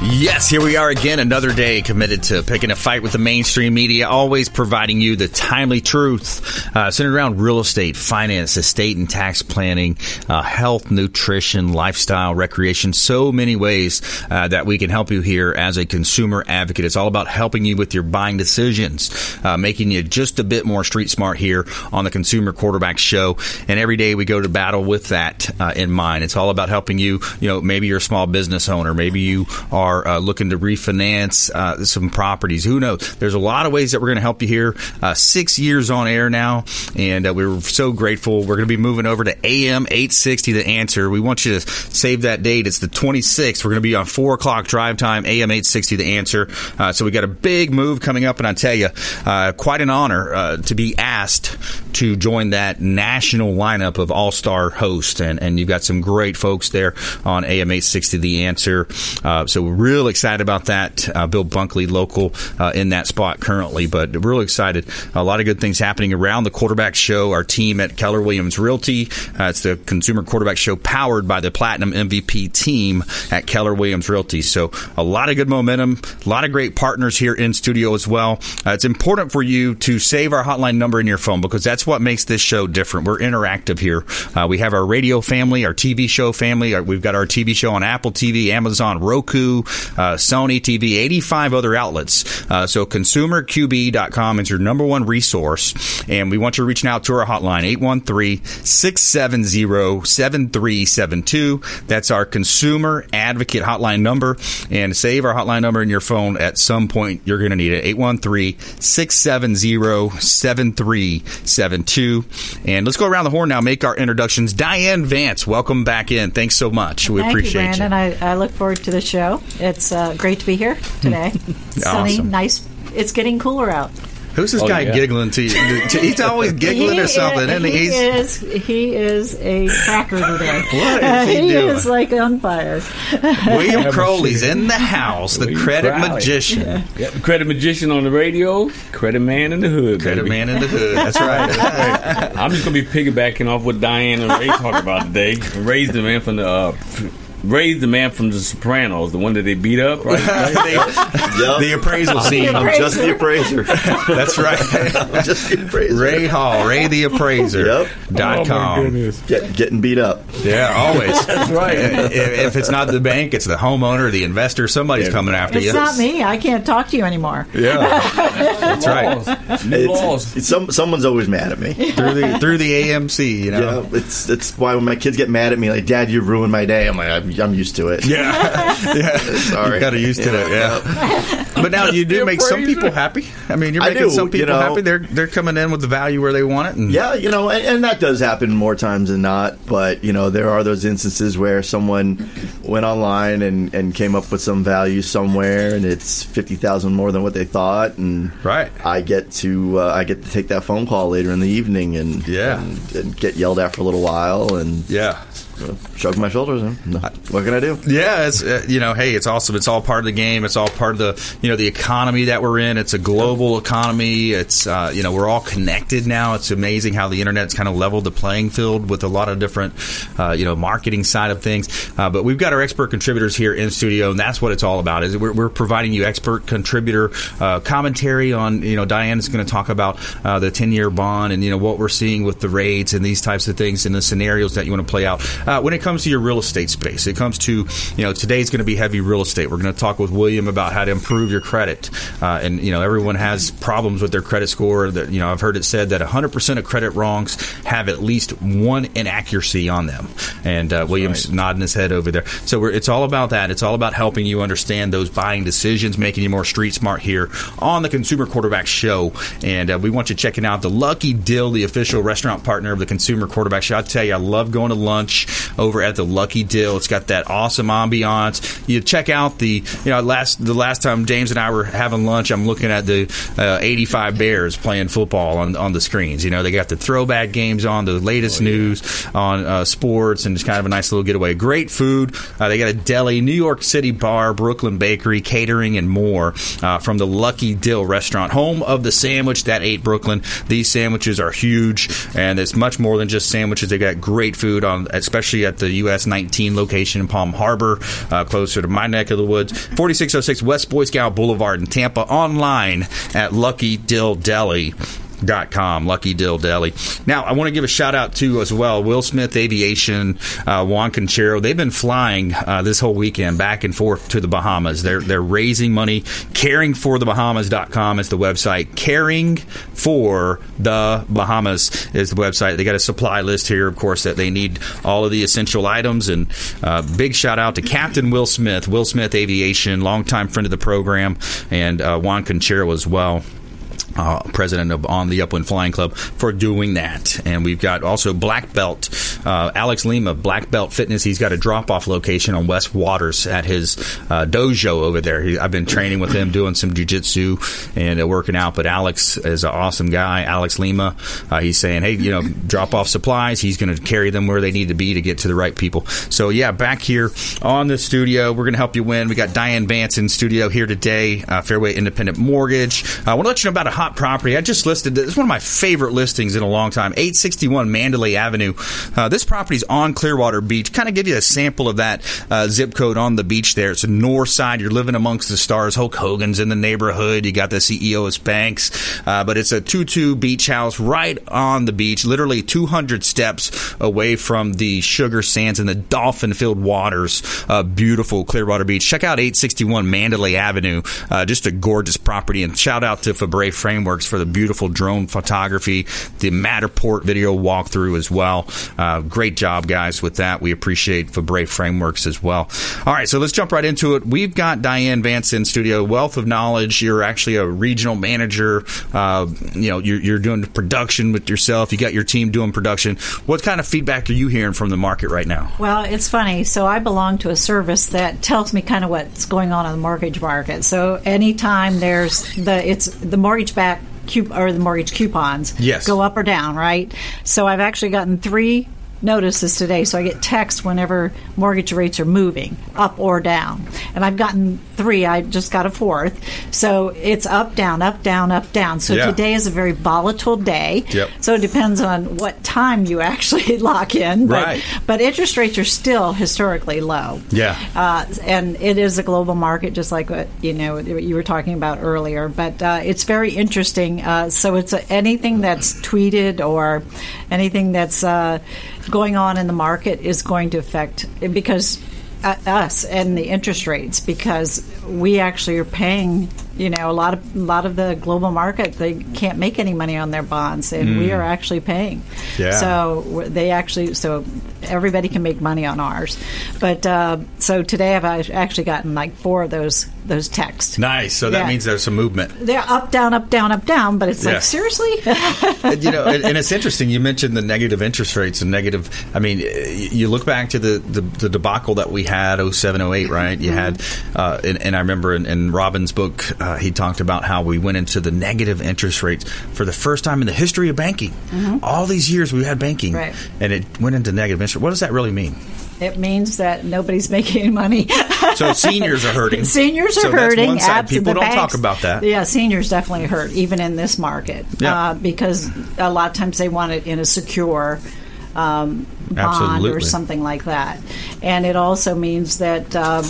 Yes, here we are again, another day committed to picking a fight with the mainstream media, always providing you the timely truth uh, centered around real estate, finance, estate and tax planning, uh, health, nutrition, lifestyle, recreation, so many ways uh, that we can help you here as a consumer advocate. It's all about helping you with your buying decisions, uh, making you just a bit more street smart here on the Consumer Quarterback Show. And every day we go to battle with that uh, in mind. It's all about helping you, you know, maybe you're a small business owner, maybe you are are uh, looking to refinance uh, some properties. Who knows? There's a lot of ways that we're going to help you here. Uh, six years on air now, and uh, we're so grateful. We're going to be moving over to AM 860 The Answer. We want you to save that date. It's the 26th. We're going to be on 4 o'clock drive time, AM 860 The Answer. Uh, so we got a big move coming up, and I tell you, uh, quite an honor to be asked to join that national lineup of all star hosts. And, and you've got some great folks there on AM 860 The Answer. so we're real excited about that. Uh, Bill Bunkley, local uh, in that spot currently, but really excited. A lot of good things happening around the quarterback show. Our team at Keller Williams Realty. Uh, it's the consumer quarterback show powered by the Platinum MVP team at Keller Williams Realty. So a lot of good momentum, a lot of great partners here in studio as well. Uh, it's important for you to save our hotline number in your phone because that's what makes this show different. We're interactive here. Uh, we have our radio family, our TV show family. Our, we've got our TV show on Apple TV, Amazon, Roku, uh, Sony TV, 85 other outlets. Uh, so consumerqb.com is your number one resource. And we want you reaching out to our hotline, 813-670-7372. That's our consumer advocate hotline number. And save our hotline number in your phone at some point. You're going to need it. 813-670-7372. And let's go around the horn now, make our introductions. Diane Vance, welcome back in. Thanks so much. We Thank appreciate you, Brandon. you. I, I look forward to the show. It's uh, great to be here today. Sunny, Awesome. nice. It's getting cooler out. Who's this Oh, guy yeah. giggling to you? He's always giggling he or something, Is, isn't he? he He's- is. He is a cracker today. What is Uh, he he doing? is like on fire. William Crowley's in the house, the William credit Crowley. magician. Yep, credit magician on the radio, credit man in the hood. Credit baby. man in the hood. That's right. I'm just gonna be piggybacking off what Diane and Ray talked about today. Ray's the man from the uh, Ray's the man from The Sopranos, the one that they beat up, right? the, the appraisal scene. I'm I'm just the appraiser. That's right. I'm just the appraiser. Ray Hall, Ray the Appraiser. Yep. Dot oh com. goodness. Get, getting beat up. Yeah, always. That's right. if, if it's not the bank, it's the homeowner, the investor. Somebody's Yeah. coming after It's you. It's not me. I can't talk to you anymore. Yeah, that's right. Laws. New It's, laws. it's some, someone's always mad at me. Through the through the AMC, you know. Yeah, it's it's why when my kids get mad at me, like, Dad, you ruined my day. I'm like, I'm, I'm used to it. Yeah, yeah. Sorry. You got to used to it. Yeah. But now you do The make some people happy. I mean, you're I making do, some you people know. happy. They're they're coming in with the value where they want it. And Yeah, you know, and, and that does happen more times than not. But you know, there are those instances where someone went online and, and came up with some value somewhere, and it's fifty thousand more than what they thought, and Right. I get to uh, I get to take that phone call later in the evening, and Yeah. and, and get yelled at for a little while, and yeah. Shrug my shoulders. And, no, what can I do? Yeah, it's uh, you know, hey, it's awesome. It's all part of the game. It's all part of the you know the economy that we're in. It's a global economy. It's uh, you know we're all connected now. It's amazing how the internet's kind of leveled the playing field with a lot of different uh, you know marketing side of things. Uh, but we've got our expert contributors here in studio, and that's what it's all about. Is we're, we're providing you expert contributor uh, commentary on you know Diane is going to talk about uh, the ten year bond and you know what we're seeing with the rates and these types of things and the scenarios that you want to play out. Uh, when it comes to your real estate space, it comes to you know today's going to be heavy real estate. We're going to talk with William about how to improve your credit, uh, and you know everyone has problems with their credit score. That you know I've heard it said that 100 percent of credit wrongs have at least one inaccuracy on them, and uh, William's nodding his head over there. So we're, it's all about that. It's all about helping you understand those buying decisions, making you more street smart here on the Consumer Quarterback Show, and uh, we want you checking out the Lucky Dill, the official restaurant partner of the Consumer Quarterback Show. I tell you, I love going to lunch over at the Lucky Dill. It's got that awesome ambiance. You check out the you know last the last time James and I were having lunch, I'm looking at the uh, 85 Bears playing football on on the screens. You know they got the throwback games on, the latest oh, yeah. news on uh, sports, and it's kind of a nice little getaway. Great food. Uh, they got a deli, New York City bar, Brooklyn bakery, catering, and more uh, from the Lucky Dill restaurant, home of the sandwich that ate Brooklyn. These sandwiches are huge, and it's much more than just sandwiches. They got great food on, especially at the US 19 location in Palm Harbor, uh, closer to my neck of the woods. 4606 West Boy Scout Boulevard in Tampa. Online at Lucky Dill Deli dot com lucky dill deli. Now i want to give a shout out to as well will smith aviation uh, juan conchero. They've been flying uh, this whole weekend back and forth to the bahamas. They're they're raising money. Bahamas.com is the website. Caring for the bahamas is the website. They got a supply list here of course that they need all of the essential items. And uh, big shout out to captain will smith will smith aviation longtime friend of the program and uh, juan conchero as well uh, president of On the Upland Flying Club, for doing that. And we've got also Black Belt, uh, Alex Lima, Black Belt Fitness. He's got a drop off location on West Waters at his uh, dojo over there. He, I've been training with him, doing some jujitsu and uh, working out. But Alex is an awesome guy. Alex Lima, uh, he's saying, hey, you know, drop off supplies. He's going to carry them where they need to be to get to the right people. So, yeah, back here on the studio, we're going to help you win. We got Diane Vance in studio here today, uh, Fairway Independent Mortgage. I want to let you know about a hot property. I just listed this. it's one of my favorite listings in a long time. 861 Mandalay Avenue. Uh, this property's on Clearwater Beach. Kind of give you a sample of that uh, zip code on the beach there. It's the north side. You're living amongst the stars. Hulk Hogan's in the neighborhood. You got the CEO of Spanx, uh, but it's a two-two beach house right on the beach, literally 200 steps away from the sugar sands and the dolphin-filled waters. Uh, beautiful Clearwater Beach. Check out 861 Mandalay Avenue. Uh, just a gorgeous property. And shout out to Fabre Frameworks for the beautiful drone photography, the Matterport video walkthrough as well. Uh, great job, guys, with that. We appreciate Fabre Frameworks as well. All right, so let's jump right into it. We've got Diane Vance in studio, wealth of knowledge. You're actually a regional manager. Uh, you know, you're, you're doing production with yourself. You got your team doing production. What kind of feedback are you hearing from the market right now? Well, it's funny. So I belong to a service that tells me kind of what's going on in the mortgage market. So anytime there's the it's the mortgage back or the mortgage coupons yes. go up or down, right? So I've actually gotten three notices today, so I get text whenever mortgage rates are moving up or down. And I've gotten three. I just got a fourth. So it's up, down, up, down, up, down. So yeah. today is a very volatile day. Yep. So it depends on what time you actually lock in. But, right. But interest rates are still historically low. Yeah. Uh, and it is a global market, just like what you know you were talking about earlier. But uh, it's very interesting. Uh, so it's anything that's tweeted or anything that's uh, going on in the market is going to affect because us and the interest rates because we actually are paying you know a lot of a lot of the global market they can't make any money on their bonds and mm. we are actually paying yeah. so they actually so everybody can make money on ours but uh, so today I've actually gotten like four of those those texts nice so that yeah. means there's some movement they're up down up down up down but it's yeah. like seriously and, you know and, and, it's interesting you mentioned the negative interest rates and negative I mean you look back to the the, the debacle that we had 07 08 right you mm-hmm. had uh, and, and, I remember in, in Robin's book uh, he talked about how we went into the negative interest rates for the first time in the history of banking. Mm-hmm. All these years we had banking, right. and it went into negative interest. What does that really mean? It means that nobody's making any money. so seniors are hurting. Seniors are so hurting. That's. People don't banks, talk about that. Yeah, seniors definitely hurt, even in this market, yeah. uh, because a lot of times they want it in a secure um, bond Absolutely. or something like that. And it also means that um,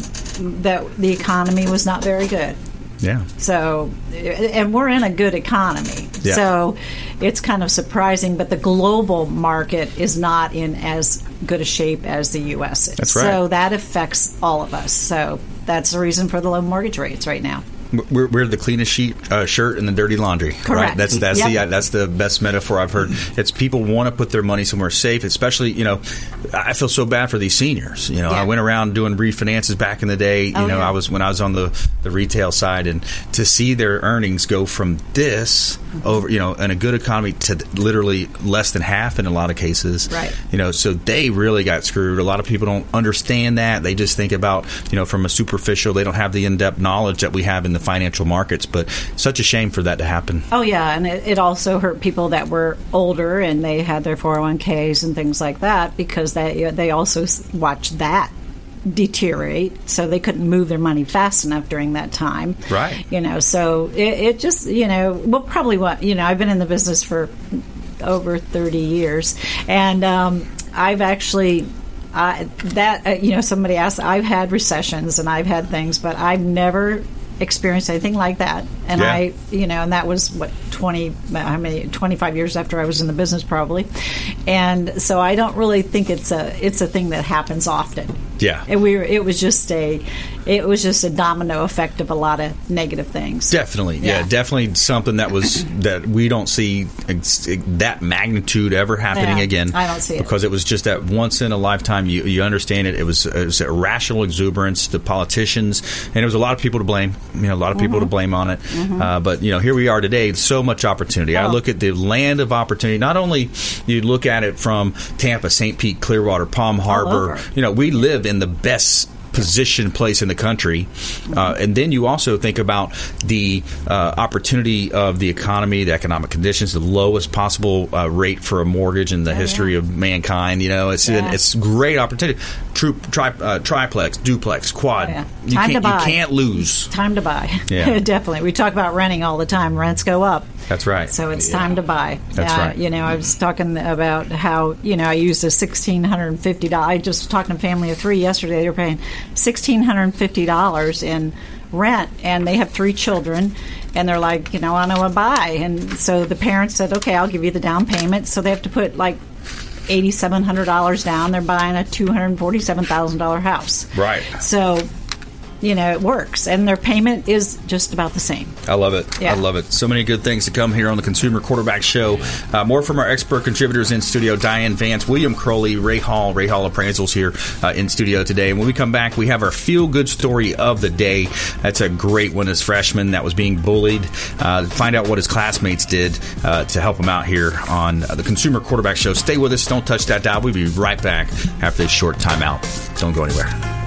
that the economy was not very good. Yeah. So, and we're in a good economy. Yeah. So, it's kind of surprising, but the global market is not in as good a shape as the U.S. is. That's right. So that affects all of us. So that's the reason for the low mortgage rates right now. We're, we're the cleanest sheet, uh, shirt in the dirty laundry. Correct. Right? That's that's yep. the uh, that's the best metaphor I've heard. It's people want to put their money somewhere safe, especially you know. I feel so bad for these seniors. You know, yeah. I went around doing refinances back in the day. You oh, know, yeah. I was when I was on the the retail side, and to see their earnings go from this over, you know, in a good economy to literally less than half in a lot of cases. Right. You know, so they really got screwed. A lot of people don't understand that. They just think about, you know, from a superficial, they don't have the in depth knowledge that we have in the financial markets. But such a shame for that to happen. Oh yeah, and it, it also hurt people that were older and they had their 401ks and things like that because they they also watched that deteriorate so they couldn't move their money fast enough during that time Right. you know so it, it just you know well probably what you know i've been in the business for over 30 years and um, i've actually I, that uh, you know somebody asked i've had recessions and i've had things but i've never experienced anything like that and Yeah. i you know and that was what 20 how many 25 years after i was in the business probably and so i don't really think it's a it's a thing that happens often Yeah. and we were, it was just a it was just a domino effect of a lot of negative things Definitely, yeah. Yeah. definitely something that was that we don't see that magnitude ever happening Yeah, again. I don't see it. because it was just that once in a lifetime. You you understand it. It was, it was irrational exuberance. The politicians and there was a lot of people to blame. You know, a lot of people to Mm-hmm. blame on it. Uh, but you know, here we are today. So much opportunity. I Oh. look at the land of opportunity. Not only you look at it from Tampa, St. Pete, Clearwater, Palm Harbor. You know, we live in the best positioned place in the country. Uh, and then you also think about the uh, opportunity of the economy, the economic conditions, the lowest possible uh, rate for a mortgage in the history of mankind. You know, it's Yeah. it's great opportunity. Tri, uh, triplex, duplex, quad. Oh, yeah. You Time to can't buy. you can't lose. time to buy Yeah. definitely we talk about renting all the time rents go up That's right. So it's time to buy. That's right. You know, I was talking about how you know I used a sixteen hundred and fifty dollars. I just was talking to a family of three yesterday. They were paying sixteen hundred and fifty dollars in rent, and they have three children. And they're like, you know, I know what to buy. And so the parents said, okay, I'll give you the down payment. So they have to put like eighty-seven hundred dollars down. They're buying a two hundred forty-seven thousand dollar house. Right. So, you know, it works, and their payment is just about the same. I love it. Yeah. I love it. So many good things to come here on the Consumer Quarterback Show. Uh, more from our expert contributors in studio Diane Vance, William Crowley, Ray Hall, Ray Hall Appraisals here uh, in studio today. And when we come back, we have our feel good story of the day. That's a great one as freshman that was being bullied. Uh, find out what his classmates did uh, to help him out here on uh, the Consumer Quarterback Show. Stay with us. Don't touch that dial. We'll be right back after this short timeout. Don't go anywhere.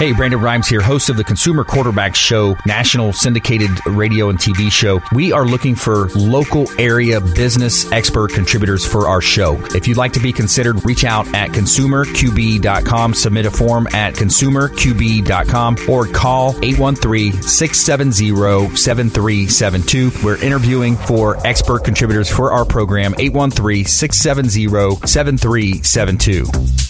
Hey, Brandon Rhymes here, host of the Consumer Quarterback Show, national syndicated radio and TV show. We are looking for local area business expert contributors for our show. If you'd like to be considered, reach out at consumerqb.com, submit a form at consumerqb.com, or call 813-670-7372. We're interviewing for expert contributors for our program, 813-670-7372.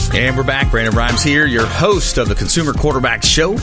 And we're back. Brandon Rhymes here, your host of the Consumer Quarterback Show.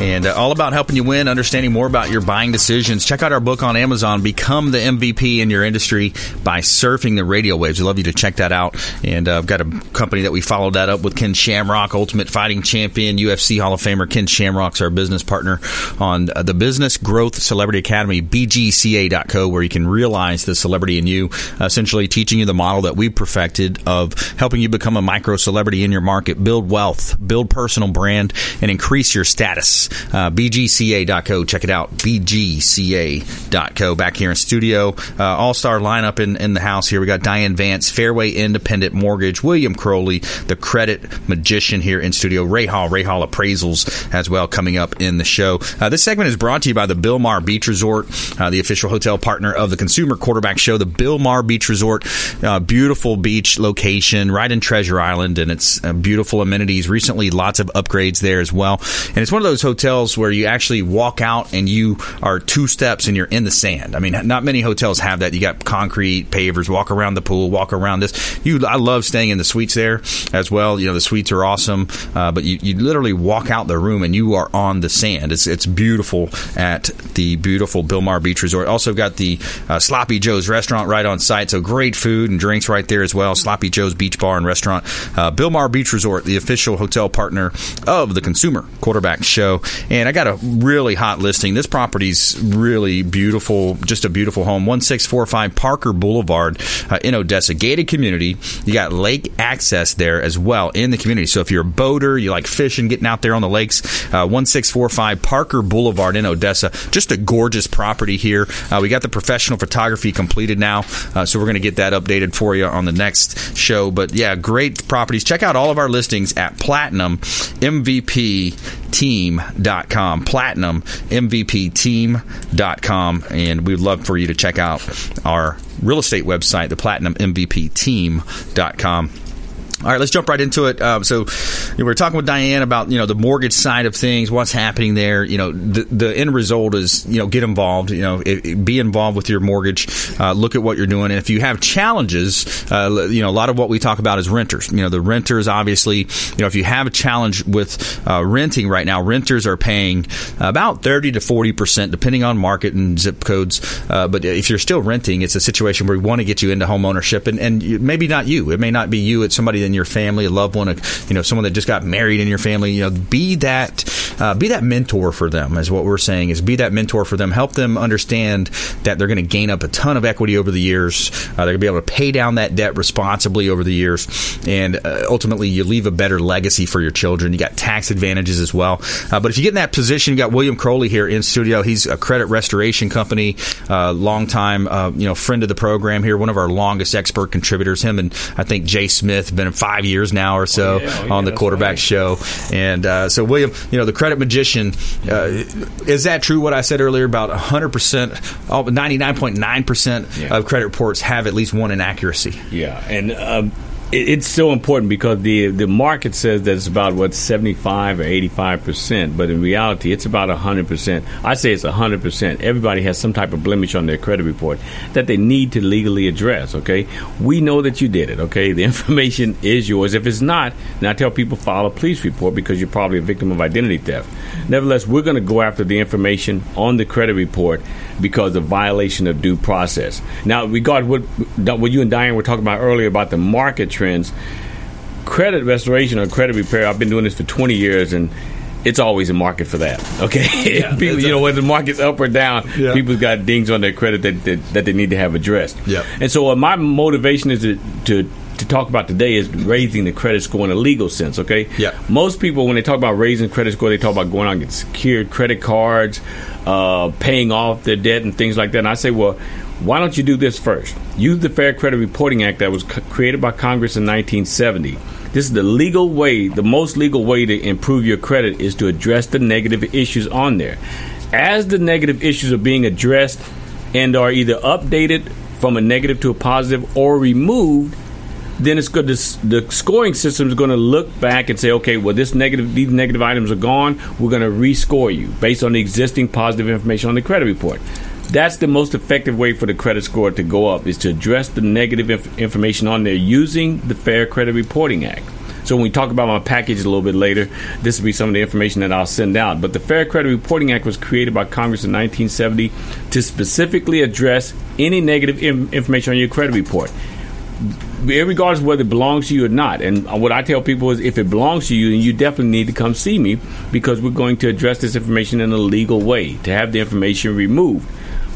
And uh, all about helping you win, understanding more about your buying decisions. Check out our book on Amazon, Become the MVP in Your Industry by Surfing the Radio Waves. We'd love you to check that out. And uh, I've got a company that we followed that up with Ken Shamrock, Ultimate Fighting Champion, UFC Hall of Famer. Ken Shamrock's our business partner on uh, the Business Growth Celebrity Academy, bgca.co, where you can realize the celebrity in you, essentially teaching you the model that we perfected of helping you become a micro celebrity celebrity in your market, build wealth, build personal brand, and increase your status. Uh, BGCA.co. Check it out. BGCA.co. Back here in studio, uh, all star lineup in, in the house here. We got Diane Vance, Fairway Independent Mortgage, William Crowley, the credit magician here in studio, Ray Hall, Ray Hall Appraisals as well coming up in the show. Uh, this segment is brought to you by the Bilmar Beach Resort, uh, the official hotel partner of the Consumer Quarterback Show. The Bilmar Beach Resort, uh, beautiful beach location right in Treasure Island, and uh, beautiful amenities. Recently, lots of upgrades there as well. And it's one of those hotels where you actually walk out and you are two steps and you're in the sand. I mean, not many hotels have that. You got concrete pavers, walk around the pool, walk around this. You, I love staying in the suites there as well. You know, the suites are awesome, uh, but you, you literally walk out the room and you are on the sand. It's it's beautiful at the beautiful Bilmar Beach Resort. Also got the uh, Sloppy Joe's restaurant right on site, so great food and drinks right there as well. Sloppy Joe's Beach Bar and Restaurant, uh, Bilmar Beach Resort, the official hotel partner of the Consumer Quarterback Show. And I got a really hot listing. This property's really beautiful, just a beautiful home. One six four five Parker Boulevard uh, in Odessa, gated community. You got lake access there as well in the community. So if you're a boater, you like fishing, getting out there on the lakes, uh, one six four five Parker Boulevard in Odessa. Just a gorgeous property here. Uh, we got the professional photography completed now, uh, so we're going to get that updated for you on the next show. But yeah, great properties. Check out all of our listings at Platinum MVP team.com platinum mvp team.com and we'd love for you to check out our real estate website the platinum mvp team.com all right, let's jump right into it. Um, so, we we're talking with Diane about you know the mortgage side of things, what's happening there. You know, the, the end result is you know get involved. You know, it, it, be involved with your mortgage. Uh, look at what you're doing, and if you have challenges, uh, you know, a lot of what we talk about is renters. You know, the renters obviously. You know, if you have a challenge with uh, renting right now, renters are paying about thirty to forty percent, depending on market and zip codes. Uh, but if you're still renting, it's a situation where we want to get you into home ownership, and, and maybe not you. It may not be you. It's somebody in your family, a loved one, a, you know, someone that just got married in your family. You know, be that uh, be that mentor for them. Is what we're saying is be that mentor for them. Help them understand that they're going to gain up a ton of equity over the years. Uh, they're going to be able to pay down that debt responsibly over the years, and uh, ultimately you leave a better legacy for your children. You got tax advantages as well. Uh, but if you get in that position, you got William Crowley here in studio. He's a credit restoration company, uh, long time uh, you know friend of the program here, one of our longest expert contributors. Him and I think Jay Smith been five years now or so oh, yeah. Oh, yeah, on the quarterback right. show. And uh, so, William, you know, the credit magician, uh, is that true what I said earlier about 100%, 99.9% Yeah. of credit reports have at least one inaccuracy? Yeah, and um, it, it's so important because the the market says that it's about what seventy five or eighty five percent, but in reality, it's about hundred percent. I say it's hundred percent. Everybody has some type of blemish on their credit report that they need to legally address. Okay, we know that you did it. Okay, the information is yours. If it's not, then I tell people file a police report because you're probably a victim of identity theft. Nevertheless, we're going to go after the information on the credit report because of violation of due process. Now, regard what what you and Diane were talking about earlier about the market trends, credit restoration or credit repair. I've been doing this for 20 years and. It's always a market for that. Okay, people, you know whether the market's up or down, Yeah. people's got dings on their credit that, that, that they need to have addressed. Yep. And so, uh, my motivation is to, to to talk about today is raising the credit score in a legal sense. Okay. Yeah. Most people, when they talk about raising credit score, they talk about going out and getting secured credit cards, uh, paying off their debt, and things like that. And I say, well, why don't you do this first? Use the Fair Credit Reporting Act that was c- created by Congress in 1970. This is the legal way, the most legal way to improve your credit is to address the negative issues on there. As the negative issues are being addressed and are either updated from a negative to a positive or removed, then it's good. This, the scoring system is going to look back and say, okay, well, this negative, these negative items are gone. We're going to rescore you based on the existing positive information on the credit report. That's the most effective way for the credit score to go up is to address the negative inf- information on there using the Fair Credit Reporting Act. So when we talk about my package a little bit later, this will be some of the information that I'll send out. But the Fair Credit Reporting Act was created by Congress in 1970 to specifically address any negative information on your credit report regardless of whether it belongs to you or not. And what I tell people is if it belongs to you, then you definitely need to come see me because we're going to address this information in a legal way to have the information removed.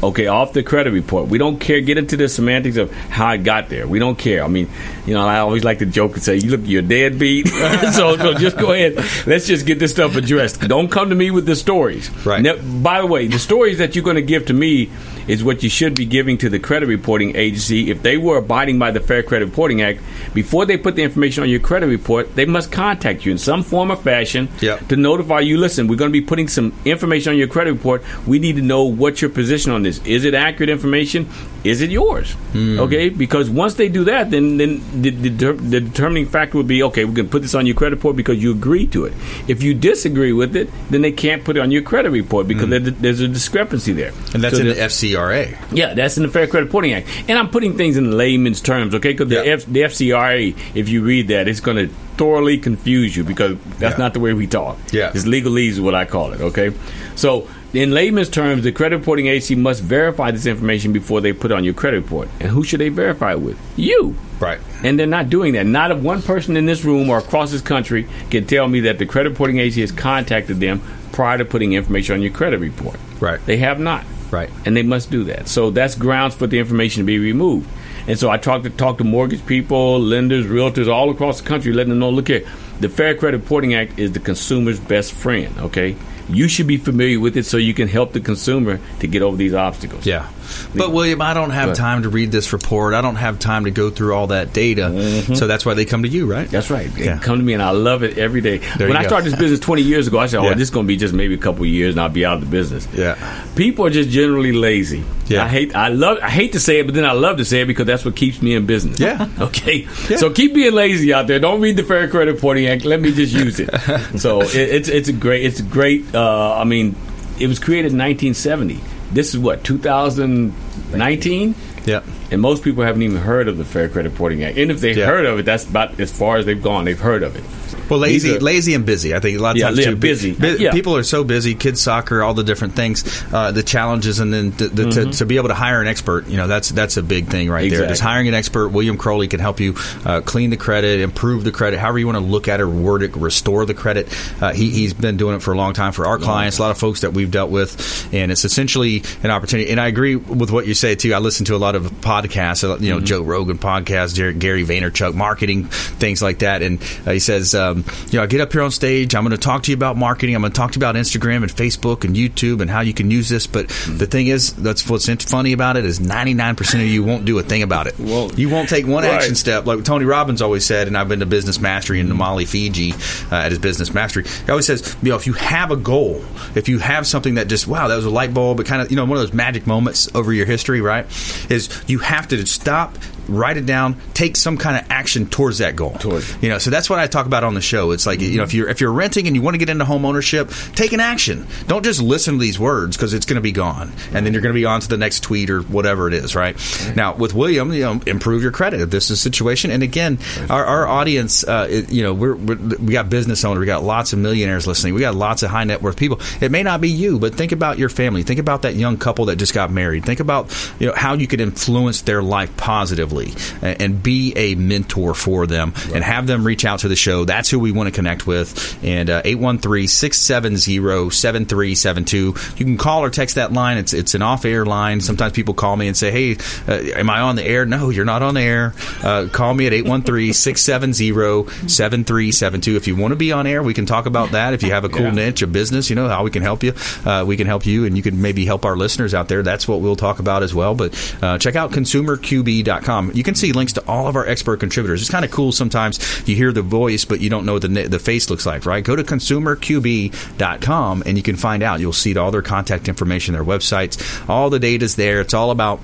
Okay, off the credit report. We don't care. Get into the semantics of how I got there. We don't care. I mean, you know, I always like to joke and say, "You look, you're deadbeat." so, so just go ahead. Let's just get this stuff addressed. Don't come to me with the stories. Right. Now, by the way, the stories that you're going to give to me is what you should be giving to the credit reporting agency. If they were abiding by the Fair Credit Reporting Act, before they put the information on your credit report, they must contact you in some form or fashion Yep. to notify you. Listen, we're going to be putting some information on your credit report. We need to know what your position on this. Is it accurate information? Is it yours? Hmm. Okay, because once they do that, then then the, the, the determining factor would be okay. We can put this on your credit report because you agree to it. If you disagree with it, then they can't put it on your credit report because hmm. there- there's a discrepancy there. And that's So in the- the FCRA. yeah, that's in the Fair Credit Reporting Act, and I'm putting things in layman's terms, okay? Because the. F, the FCRA, if you read that, it's going to thoroughly confuse you because that's Yeah. not the way we talk. Yeah. it's legalese is what I call it. Okay, so in layman's terms, the credit reporting agency must verify this information before they put it on your credit report. And who should they verify it with? You. Right. And they're not doing that. Not if one person in this room or across this country can tell me that the credit reporting agency has contacted them prior to putting information on your credit report. Right. They have not Right. and they must do that. So that's grounds for the information to be removed. And so I talked to talk to mortgage people, lenders, realtors all across the country, letting them know, look here, the Fair Credit Reporting Act is the consumer's best friend. Okay, you should be familiar with it so you can help the consumer to get over these obstacles. Yeah. But William, I don't have time to read this report. I don't have time to go through all that data. Mm-hmm. So that's why they come to you, right? That's right. They Yeah. Come to me, and I love it every day. There when I go. started this business 20 years ago, I said, "Oh, Yeah. this is going to be just maybe a couple of years, and I'll be out of the business." Yeah. People are just generally lazy. Yeah. I hate. I love. I hate to say it, but then I love to say it because that's what keeps me in business. Yeah. Okay. Yeah. So keep being lazy out there. Don't read the Fair Credit Reporting Act. Let me just use it. so it, it's it's a great. It's a great. Uh, I mean, it was created in 1970. This is what 2019. Yeah. And most people haven't even heard of the Fair Credit Reporting Act. And if they've Yeah. heard of it, that's about as far as they've gone. They've heard of it. Well, lazy, are- lazy and busy. I think a lot of Yeah, times too. busy. Bi- Yeah. People are so busy. Kids soccer, all the different things, uh, the challenges, and then the, the, to, to be able to hire an expert. You know, that's that's a big thing right there. Just hiring an expert. William Crowley can help you uh, clean the credit, improve the credit, however you want to look at it, word it, restore the credit. Uh, he, he's been doing it for a long time for our clients, a lot of folks that we've dealt with, and it's essentially an opportunity. And I agree with what you say too. I listen to a lot of podcasts, you know, Joe Rogan podcasts, Jer- Gary Vaynerchuk, marketing things like that, and uh, he says, um, you know, I get up here on stage, I'm going to talk to you about marketing, I'm going to talk to you about Instagram and Facebook and YouTube and how you can use this. But the thing is, that's what's funny about it is 99% of you won't do a thing about it. Won't. You won't take one Right. action step, like Tony Robbins always said, and I've been to Business Mastery in Namale, Fiji, uh, at his Business Mastery. He always says, you know, if you have a goal, if you have something that just, wow, that was a light bulb, but kind of, you know, one of those magic moments over your history, right? Is you have to stop, write it down, take some kind of action towards that goal. Towards. You know, so that's what I talk about on the show. It's like, you know, if you're if you're renting and you want to get into home ownership, take an action. Don't just listen to these words because it's going to be gone, and then you're going to be on to the next tweet or whatever it is, right? Now with William, you know, improve your credit if this is a situation. And again, our, our audience, uh, it, you know, we're, we're we got business owners, we got lots of millionaires listening, we got lots of high net worth people. It may not be you, but think about your family. Think about that young couple that just got married. Think about you know how you could influence their life positively and, and be a mentor for them and have them reach out to the show. That's who we want to connect with. And uh, 813-670-7372. You can call or text that line. It's it's an off-air line. Sometimes people call me and say, "Hey, uh, am I on the air?" No, you're not on the air. Uh, call me at 813-670-7372. If you want to be on air, we can talk about that. If you have a cool Yeah. niche, a business, you know how we can help you. Uh, we can help you, and you can maybe help our listeners out there. That's what we'll talk about as well. But uh, check out consumerqb.com. Um, you can see links to all of our expert contributors. It's kind of cool sometimes you hear the voice, but you don't know what the the face looks like, right? Go to consumerqb.com and you can find out. You'll see all their contact information, their websites, all the data's there. It's all about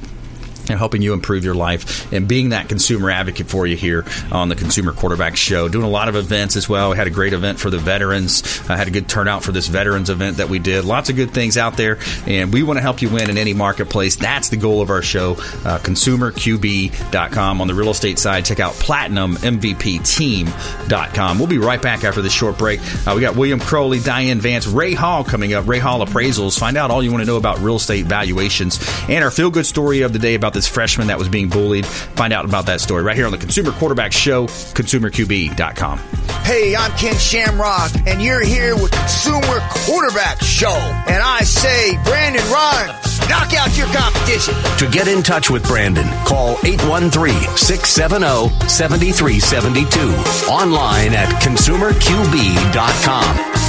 and helping you improve your life and being that consumer advocate for you here on the Consumer Quarterback Show. Doing a lot of events as well. We had a great event for the veterans. I had a good turnout for this veterans event that we did. Lots of good things out there, and we want to help you win in any marketplace. That's the goal of our show. Uh, ConsumerQB.com. On the real estate side, check out PlatinumMVPTeam.com. We'll be right back after this short break. Uh, we got William Crowley, Diane Vance, Ray Hall coming up. Ray Hall Appraisals. Find out all you want to know about real estate valuations and our feel good story of the day about this this freshman that was being bullied. Find out about that story right here on the Consumer Quarterback Show, consumerqb.com. Hey, I'm Ken Shamrock, and you're here with Consumer Quarterback Show. And I say, Brandon Rhymes, knock out your competition. To get in touch with Brandon, call 813-670-7372. Online at consumerqb.com.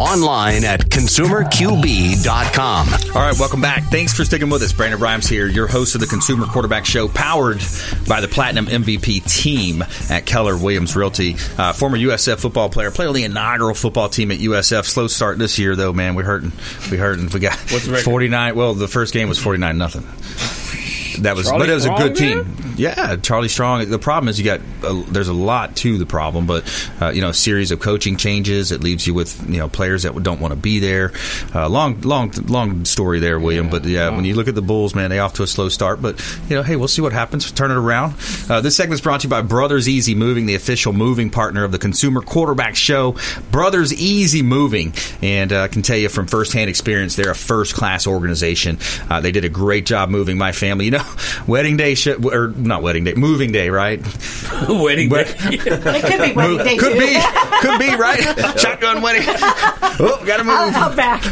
Online at consumerqb.com. All right, welcome back. Thanks for sticking with us. Brandon Rhymes here, your host of the Consumer Quarterback Show, powered by the Platinum MVP team at Keller Williams Realty. Uh, former USF football player, played on the inaugural football team at USF. Slow start this year, though, man. We're hurting. We're hurting. We got What's the record? 49. Well, the first game was 49 nothing. That was, Charlie but it was a good there? team. Yeah, Charlie Strong. The problem is you got a, there's a lot to the problem, but uh, you know, a series of coaching changes. It leaves you with you know players that don't want to be there. Uh, long, long, long story there, William. But yeah, when you look at the Bulls, man, they off to a slow start. But you know, hey, we'll see what happens. Turn it around. Uh, this segment's brought to you by Brothers Easy Moving, the official moving partner of the Consumer Quarterback Show. Brothers Easy Moving, and uh, I can tell you from firsthand experience, they're a first class organization. Uh, they did a great job moving my family. You know, wedding day, sh- or not wedding day, moving day, right? Wedding But- day. It could be wedding day could too. be, could be, right? Shotgun wedding. Oh, gotta move. I'll, I'll back.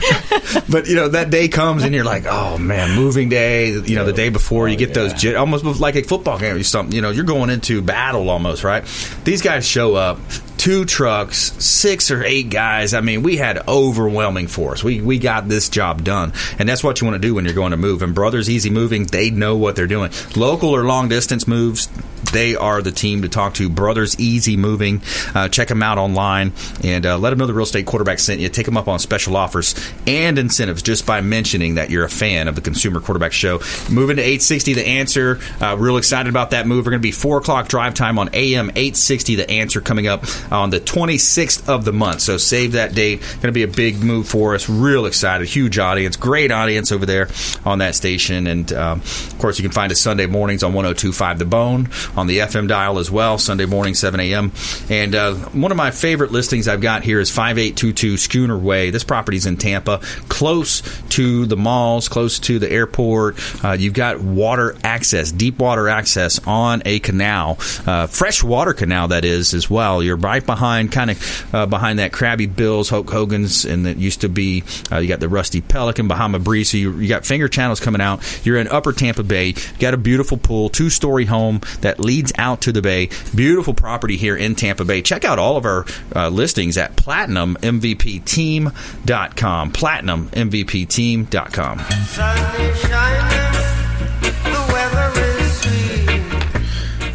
But you know that day comes and you're like, oh man, moving day. You know the day before you get those oh, jit- almost like a football game or something. You know you're going into battle almost, right? These guys show up. Two trucks, six or eight guys. I mean, we had overwhelming force. We we got this job done, and that's what you want to do when you're going to move. And Brothers Easy Moving, they know what they're doing. Local or long distance moves, they are the team to talk to. Brothers Easy Moving. Uh, check them out online and uh, let them know the real estate quarterback sent you. Take them up on special offers and incentives just by mentioning that you're a fan of the Consumer Quarterback Show. Moving to 860, the answer. Uh, real excited about that move. We're going to be 4 o'clock drive time on AM 860, the answer coming up on the 26th of the month. So save that date. Going to be a big move for us. Real excited. Huge audience. Great audience over there on that station. And um, of course, you can find us Sunday mornings on 1025 The Bone on the FM dial as well, Sunday morning, 7 a.m. And uh, one of my favorite listings I've got here is 5822 Schooner Way. This property's in Tampa, close to the malls, close to the airport. Uh, you've got water access, deep water access on a canal, uh, fresh water canal that is as well. You're right behind, kind of uh, behind that Crabby Bills, Hulk Hogan's, and that used to be. Uh, you got the Rusty Pelican, Bahama Breeze. So you, you got finger channels coming out. You're in Upper Tampa Bay. You got a beautiful pool, two story home that leads out to the bay. Beautiful property here in Tampa Bay. Check out all of our uh, listings at platinummvpteam.com. Platinummvpteam.com. Sun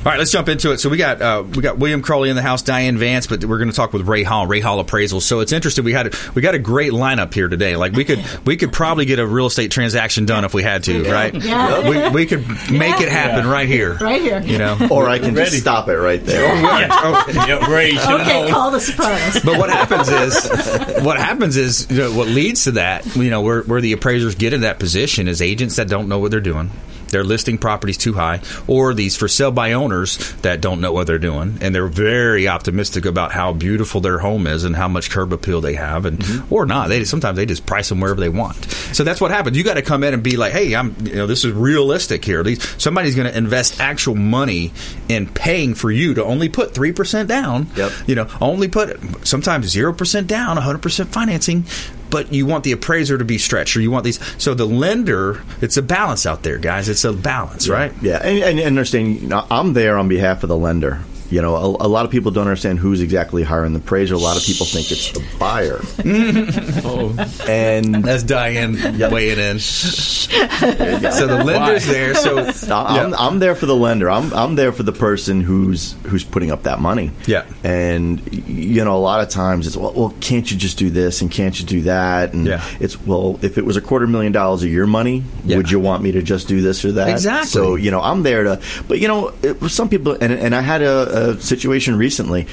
All right, let's jump into it. So we got uh, we got William Crowley in the house, Diane Vance, but we're going to talk with Ray Hall, Ray Hall Appraisal. So it's interesting. We had we got a great lineup here today. Like we could we could probably get a real estate transaction done if we had to, right? Yeah. We, we could make it happen right here, Right here. You know. Or I can Ready. just stop it right there. yeah, Ray, you should've Okay, call the surprise. But what happens is, what happens is, you know, what leads to that, you know, where, where the appraisers get in that position is agents that don't know what they're doing. They're listing properties too high, or these for sale by owners that don't know what they're doing, and they're very optimistic about how beautiful their home is and how much curb appeal they have, and mm-hmm. or not. They sometimes they just price them wherever they want. So that's what happens. You got to come in and be like, hey, I'm, you know, this is realistic here. These somebody's going to invest actual money in paying for you to only put three percent down. Yep. You know, only put sometimes zero percent down, hundred percent financing, but you want the appraiser to be stretched, or you want these. So the lender, it's a balance out there, guys. It's a balance, right? Yeah, and, and understand, I'm there on behalf of the lender. You know, a, a lot of people don't understand who's exactly hiring the appraiser. A lot of people think it's the buyer. Oh. And That's Diane weighing in. so the lender's there. So I'm, I'm there for the lender. I'm I'm there for the person who's who's putting up that money. Yeah. And you know, a lot of times it's well, well, can't you just do this and can't you do that? And Yeah. it's well, if it was a quarter million dollars of your money, Yeah. would you want me to just do this or that? Exactly. So you know, I'm there to. But you know, it, some people and and I had a, a situation recently.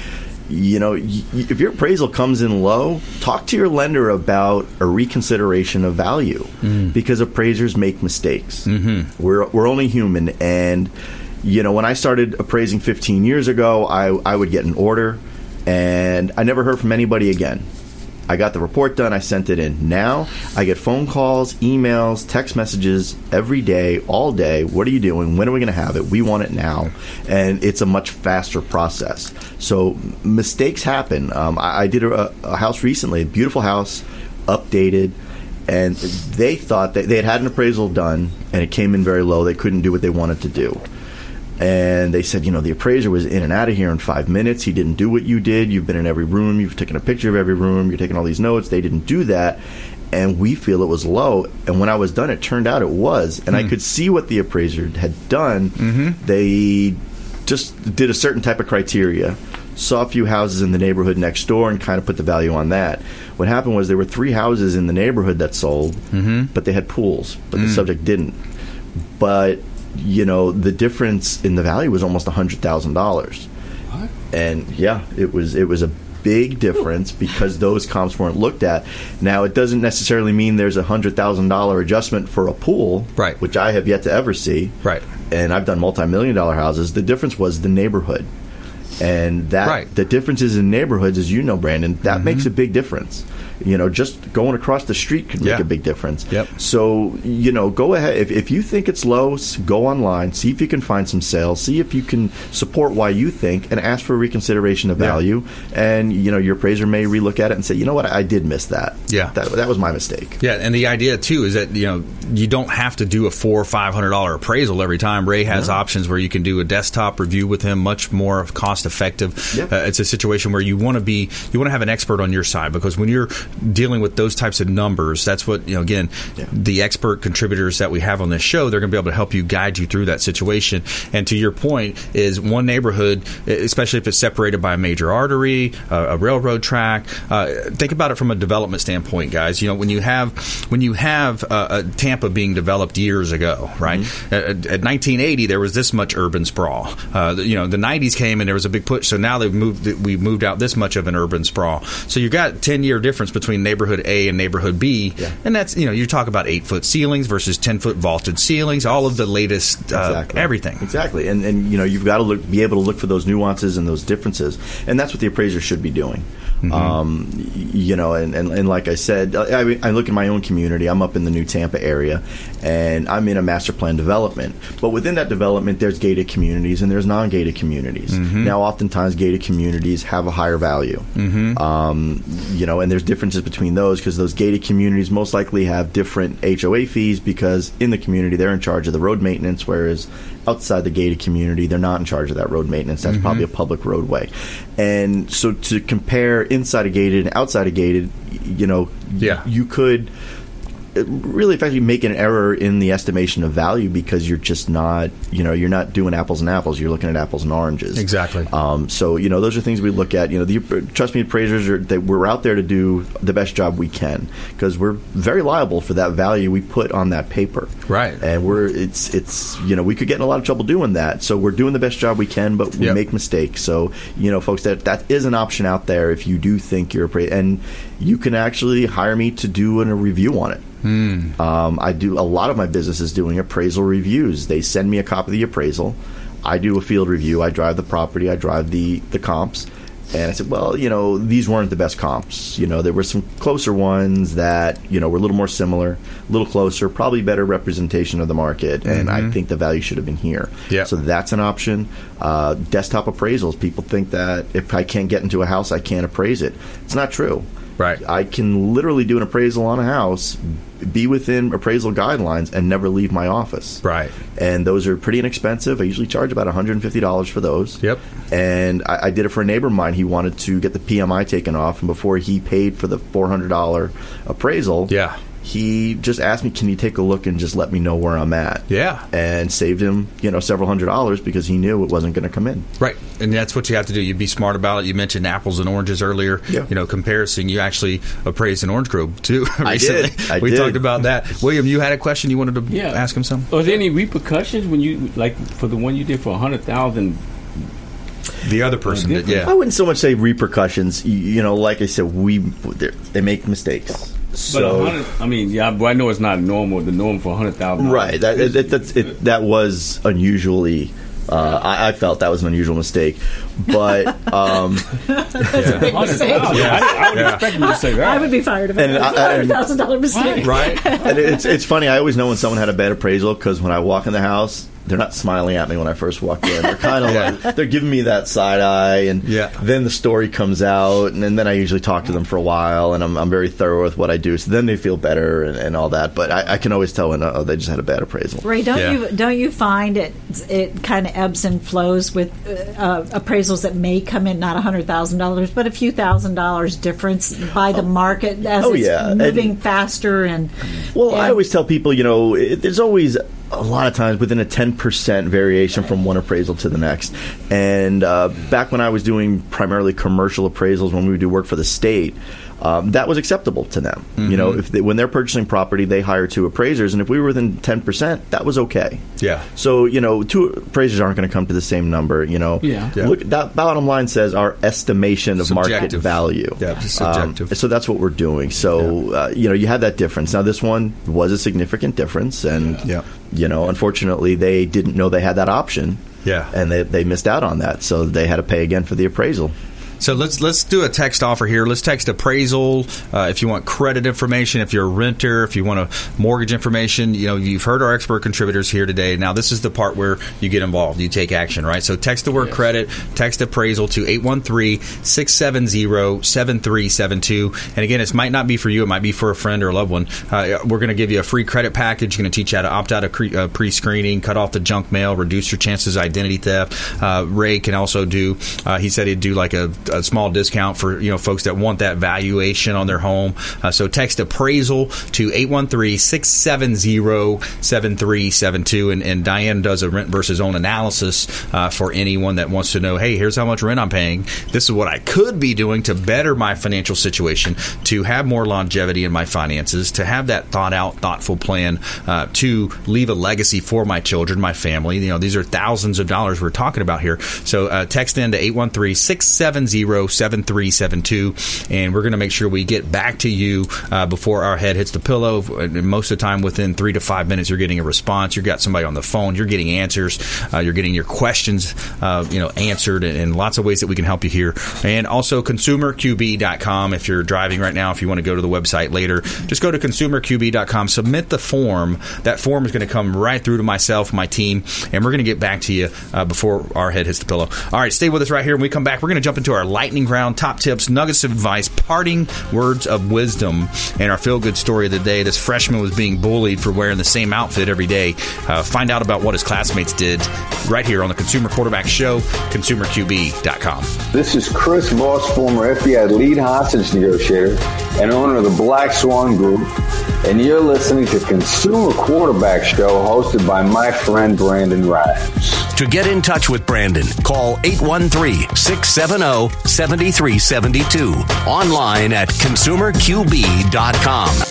you know, if your appraisal comes in low, talk to your lender about a reconsideration of value because appraisers make mistakes. Mm-hmm. We're we're only human, and you know, when I started appraising 15 years ago, I I would get an order, and I never heard from anybody again. I got the report done. I sent it in. Now I get phone calls, emails, text messages every day, all day. What are you doing? When are we going to have it? We want it now, and it's a much faster process. So mistakes happen. Um, I, I did a, a house recently, a beautiful house, updated, and they thought that they had had an appraisal done, and it came in very low. They couldn't do what they wanted to do and they said, you know, the appraiser was in and out of here in five minutes. He didn't do what you did. You've been in every room. You've taken a picture of every room. You're taking all these notes. They didn't do that. And we feel it was low. And when I was done, it turned out it was. And I hmm. could see what the appraiser had done. Mm-hmm. They just did a certain type of criteria, saw a few houses in the neighborhood next door, and kind of put the value on that. What happened was there were three houses in the neighborhood that sold, mm-hmm. but they had pools, but the mm. subject didn't. But you know, the difference in the value was almost a hundred thousand dollars. And yeah, it was it was a big difference because those comps weren't looked at. Now, it doesn't necessarily mean there's a hundred thousand dollar adjustment for a pool, Right. Which I have yet to ever see, Right. And I've done multi million dollar houses. The difference was the neighborhood, and that Right. Mm-hmm. the differences in neighborhoods, as you know, Brandon, that makes a big difference. You know, just going across the street could make Yeah. a big difference. Yep. So, you know, go ahead. If, if you think it's low, go online, see if you can find some sales, see if you can support why you think, and ask for a reconsideration of Yeah. value. And, you know, your appraiser may relook at it and say, you know what, I did miss that. Yeah. That, that was my mistake. Yeah, and the idea too is that you know you don't have to do a four or five hundred dollar appraisal every time. Ray has options where you can do a desktop review with him, much more cost effective. Yeah. Uh, it's a situation where you want to be you want to have an expert on your side because when you're dealing with those types of numbers, that's what you know. Again, Yeah. the expert contributors that we have on this show, they're going to be able to help you guide you through that situation. And to your point, is one neighborhood, especially if it's separated by a major artery, a, a railroad track. Uh, think about it from a development standpoint, guys. You know, when you have when you have uh, Tampa being developed years ago, right? At, at 1980, there was this much urban sprawl. Uh, you know, the 90s came and there was a big push. So now they've moved. We've moved out this much of an urban sprawl. So you've got 10 year difference between neighborhood A and neighborhood B, Yeah. and that's you know you talk about eight foot ceilings versus 10 foot vaulted ceilings, all of the latest uh, everything. Exactly, and and you know you've got to look, be able to look for those nuances and those differences, and that's what the appraiser should be doing. Mm-hmm. Um, you know, and, and, and like I said, I, I look in my own community. I'm up in the New Tampa area, and I'm in a master plan development. But within that development, there's gated communities and there's non-gated communities. Mm-hmm. Now, oftentimes, gated communities have a higher value. Mm-hmm. Um, you know, and there's differences between those because those gated communities most likely have different HOA fees because in the community they're in charge of the road maintenance, whereas outside the gated community they're not in charge of that road maintenance. Mm-hmm. That's probably a public roadway. And so to compare inside a gated and outside a gated, you know, Yeah. you could really effectively make an error in the estimation of value because you're just not, you know, you're not doing apples and apples. You're looking at apples and oranges. Exactly. Um, so you know, those are things we look at. You know, the trust me, appraisers are that we're out there to do the best job we can because we're very liable for that value we put on that paper. Right. And we're it's it's you know we could get in a lot of trouble doing that. So we're doing the best job we can, but we Yep. make mistakes. So you know, folks, that that is an option out there if you do think you're appra- and you can actually hire me to do an, a review on it. Um, I do a lot of my business is doing appraisal reviews. They send me a copy of the appraisal. I do a field review. I drive the property. I drive the the comps. And I said, well, you know, these weren't the best comps. You know, there were some closer ones that you know were a little more similar, a little closer, probably better representation of the market. And I think the value should have been here. Yeah. So that's an option. Uh, desktop appraisals. People think that if I can't get into a house, I can't appraise it. It's not true. Right. I can literally do an appraisal on a house, be within appraisal guidelines, and never leave my office. Right. And those are pretty inexpensive. I usually charge about $150 for those. Yep. And I, I did it for a neighbor of mine. He wanted to get the PMI taken off, and before he paid for the $400 appraisal, Yeah. He just asked me, "Can you take a look and just let me know where I'm at?" Yeah. and saved him, you know, several hundred dollars because he knew it wasn't going to come in. Right, and that's what you have to do. You'd be smart about it. You mentioned apples and oranges earlier. Yeah. You know, comparison. You actually appraised an orange grove too. I did. I we did. talked about that. William, you had a question. You wanted to Yeah. ask him something. Was there any repercussions when you like for the one you did for a hundred thousand? The other person did, yeah I wouldn't so much say repercussions. You, you know, like I said, we they make mistakes. But a So hundred, I mean, yeah, I know it's not normal. The norm for hundred thousand, right, that it, it, that's, it, that was unusually. Uh, I, I felt that was an unusual mistake, but um, That's a big mistake. I, I would Yeah. expect you to say that. I would be fired if And it was I- a hundred and- thousand dollar mistake. Right? and it's it's funny. I always know when someone had a bad appraisal because when I walk in the house, they're not smiling at me when I first walk in. They're kind of Yeah. like they're giving me that side eye, and Yeah. then the story comes out, and, then then I usually talk to them for a while, and I'm, I'm very thorough with what I do. So then they feel better and, and all that. But I, I can always tell when oh, they just had a bad appraisal. Ray, don't Yeah. you don't you find it it kind of ebbs and flows with uh, uh, appraisals that may come in not a hundred thousand dollars but a few thousand dollars difference by the market as Oh, it's yeah. moving And- faster and Well, I always tell people, you know, it, there's always a lot of times within a 10% variation from one appraisal to the next. And uh, back when I was doing primarily commercial appraisals, when we would do work for the state, um, that was acceptable to them. You know, if they, when they're purchasing property, they hire two appraisers, and if we were within 10%, that was okay. Yeah. So you know, two appraisers aren't going to come to the same number. You know, Yeah. Yeah. Look, that bottom line says our estimation of market value. Yeah, it's Um, subjective. so that's what we're doing. So uh, you know, you have that difference. Now, this one was a significant difference, and Yeah. you know, unfortunately, they didn't know they had that option. Yeah. and they they missed out on that, so they had to pay again for the appraisal. So let's let's do a text offer here. Let's text appraisal uh, if you want credit information, if you're a renter, if you want a mortgage information. You know, you've heard our expert contributors here today. Now this is the part where you get involved. You take action, right? So text the word credit, text appraisal to 813-670-7372. And again, it might not be for you. It might be for a friend or a loved one. Uh, we're going to give you a free credit package. You're going to teach you how to opt out of uh, pre-screening, cut off the junk mail, reduce your chances of identity theft. Uh, Ray can also do. Uh, he said he'd do like a, a small discount for you know folks that want that valuation on their home. Uh, so text appraisal to 813-670-7372 and, and Diane does a rent versus own analysis uh, for anyone that wants to know, hey, here's how much rent I'm paying. This is what I could be doing to better my financial situation, to have more longevity in my finances, to have that thought out, thoughtful plan, uh, to leave a legacy for my children, my family. You know, these are thousands of dollars we're talking about here. So uh, text in to 813-670-7372 and we're going to make sure we get back to you uh, before our head hits the pillow. Most of the time, within three to five minutes, you're getting a response. You've got somebody on the phone. You're getting answers. Uh, you're getting your questions, uh, you know, answered, and, and lots of ways that we can help you here. And also consumerqb.com. If you're driving right now, if you want to go to the website later, just go to consumerqb.com. Submit the form. That form is going to come right through to myself, my team, and we're going to get back to you uh, before our head hits the pillow. All right, stay with us right here. When we come back, we're going to jump into our lightning round, top tips, nuggets of advice, parting words of wisdom, and our feel good story of the day. This freshman was being bullied for wearing the same outfit every day. Uh, find out about what his classmates did right here on the Consumer Quarterback Show, consumerqb.com. This is Chris Voss, former FBI lead hostage negotiator and owner of the Black Swan Group, and you're listening to Consumer Quarterback Show hosted by my friend Brandon Rhymes. To get in touch with Brandon, call 813 670 7372. Online at consumerqb.com.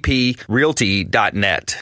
PlatinumMVPRealty.net.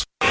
You're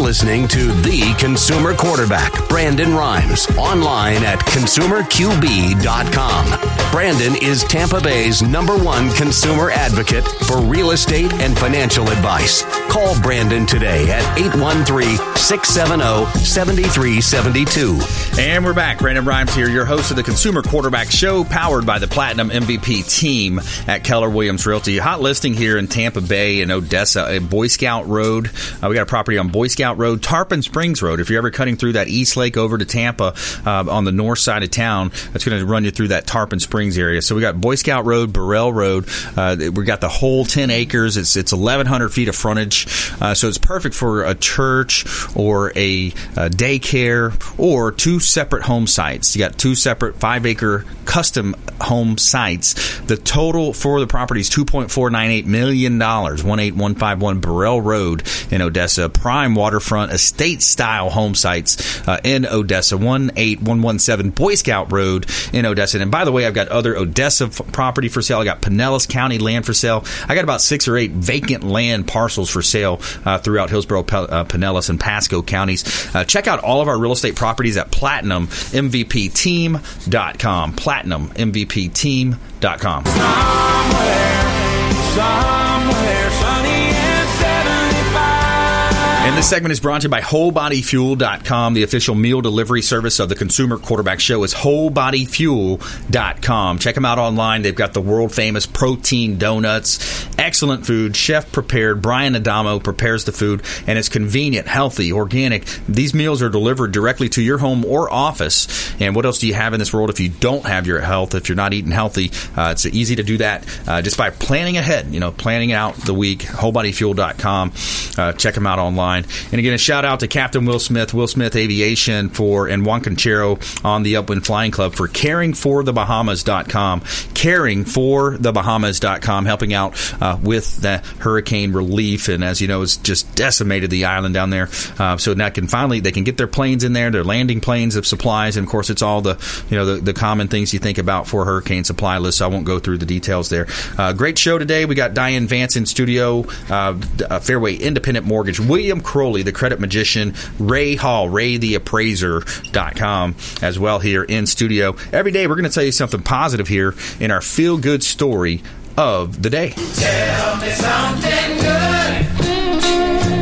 listening to the consumer quarterback, Brandon Rhymes, online at consumerqb.com. Brandon is Tampa Bay's number one consumer advocate for real estate and financial advice. Call Brandon today at 813 670 7372. And we're back. Brandon Rhymes here, your host of the Consumer Quarterback Show, powered by the Platinum MVP team at Keller Williams Realty. Hot listing here in Tampa Bay and Odessa, Boy Scout Road. Uh, we got a property on Boy Scout Road, Tarpon Springs Road. If you're ever cutting through that East Lake over to Tampa uh, on the north side of town, that's going to run you through that Tarpon Springs area. So we got Boy Scout Road, Burrell Road. Uh, we got the whole 10 acres. It's it's 1,100 feet of frontage, uh, so it's perfect for a church or a, a daycare or two separate home sites. You got two separate five acre custom home sites. The total for the property is $2.498 million, 18151 Burrell Road in Odessa. Prime waterfront estate style home sites uh, in Odessa, 18117 Boy Scout Road in Odessa. And by the way, I've got other Odessa f- property for sale. I got Pinellas County land for sale. I got about six or eight vacant land parcels for sale uh, throughout Hillsborough, P- uh, Pinellas, and Pasco counties. Uh, check out all of our real estate properties at PlatinumMVPTeam.com. PlatinumMVPTeam.com. Somewhere, somewhere 75. And this segment is brought to you by WholeBodyFuel.com. The official meal delivery service of the Consumer Quarterback Show is WholeBodyFuel.com. Check them out online. They've got the world famous protein donuts, excellent food, chef prepared. Brian Adamo prepares the food, and it's convenient, healthy, organic. These meals are delivered directly to your home or office. And what else do you have in this world if you don't have your health? If you're not eating healthy, uh, it's easy to do that uh, just by planning ahead. You know, planning out the week. WholeBodyFuel.com. Uh, check them out online. And again, a shout out to Captain Will Smith, Will Smith Aviation for and Juan Conchero on the Upwind Flying Club for caringforthebahamas.com. Caringforthebahamas.com, helping out uh, with the hurricane relief. And as you know, it's just decimated the island down there. Uh, so now can finally they can get their planes in there, their landing planes of supplies, and of course it's all the you know the, the common things you think about for hurricane supply list. So I won't go through the details there. Uh, great show today. We got Diane Vance in studio, uh, uh, Fairway Independent Mortgage, William Crowley, the credit magician, Ray Hall, RayTheAppraiser.com as well here in studio. Every day we're going to tell you something positive here in our feel good story of the day.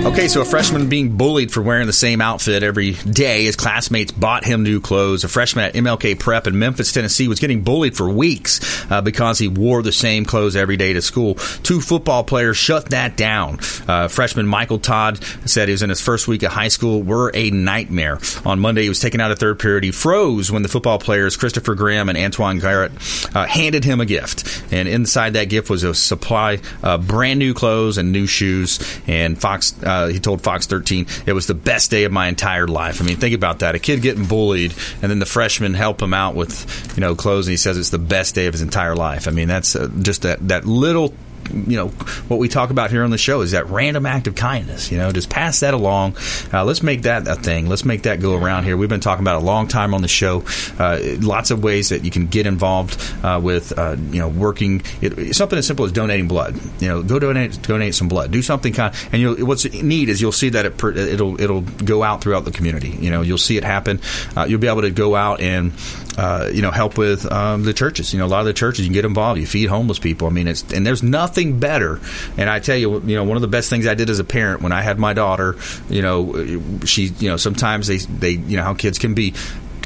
Okay, so a freshman being bullied for wearing the same outfit every day. His classmates bought him new clothes. A freshman at MLK Prep in Memphis, Tennessee was getting bullied for weeks uh, because he wore the same clothes every day to school. Two football players shut that down. Uh, freshman Michael Todd said he was in his first week of high school were a nightmare. On Monday, he was taken out of third period. He froze when the football players Christopher Graham and Antoine Garrett uh, handed him a gift. And inside that gift was a supply of brand new clothes and new shoes. And Fox, uh, he told Fox 13, it was the best day of my entire life. I mean, think about that. A kid getting bullied, and then the freshmen help him out with, you know, clothes, and he says it's the best day of his entire life. I mean, that's uh, just that, that little you know what we talk about here on the show is that random act of kindness you know just pass that along. Uh, let's make that a thing. Let's make that go around here. We've been talking about a long time on the show. Uh, lots of ways that you can get involved uh, with uh, you know working it, something as simple as donating blood. You know go donate donate some blood. Do something kind and you'll what's neat is you'll see that it, it'll it'll go out throughout the community. You know you'll see it happen. Uh, you'll be able to go out and uh, you know help with um, the churches you know a lot of the churches you can get involved you feed homeless people I mean it's and there's nothing better. And I tell you, you know, one of the best things I did as a parent when I had my daughter, you know, she, you know, sometimes they, they, you know, how kids can be.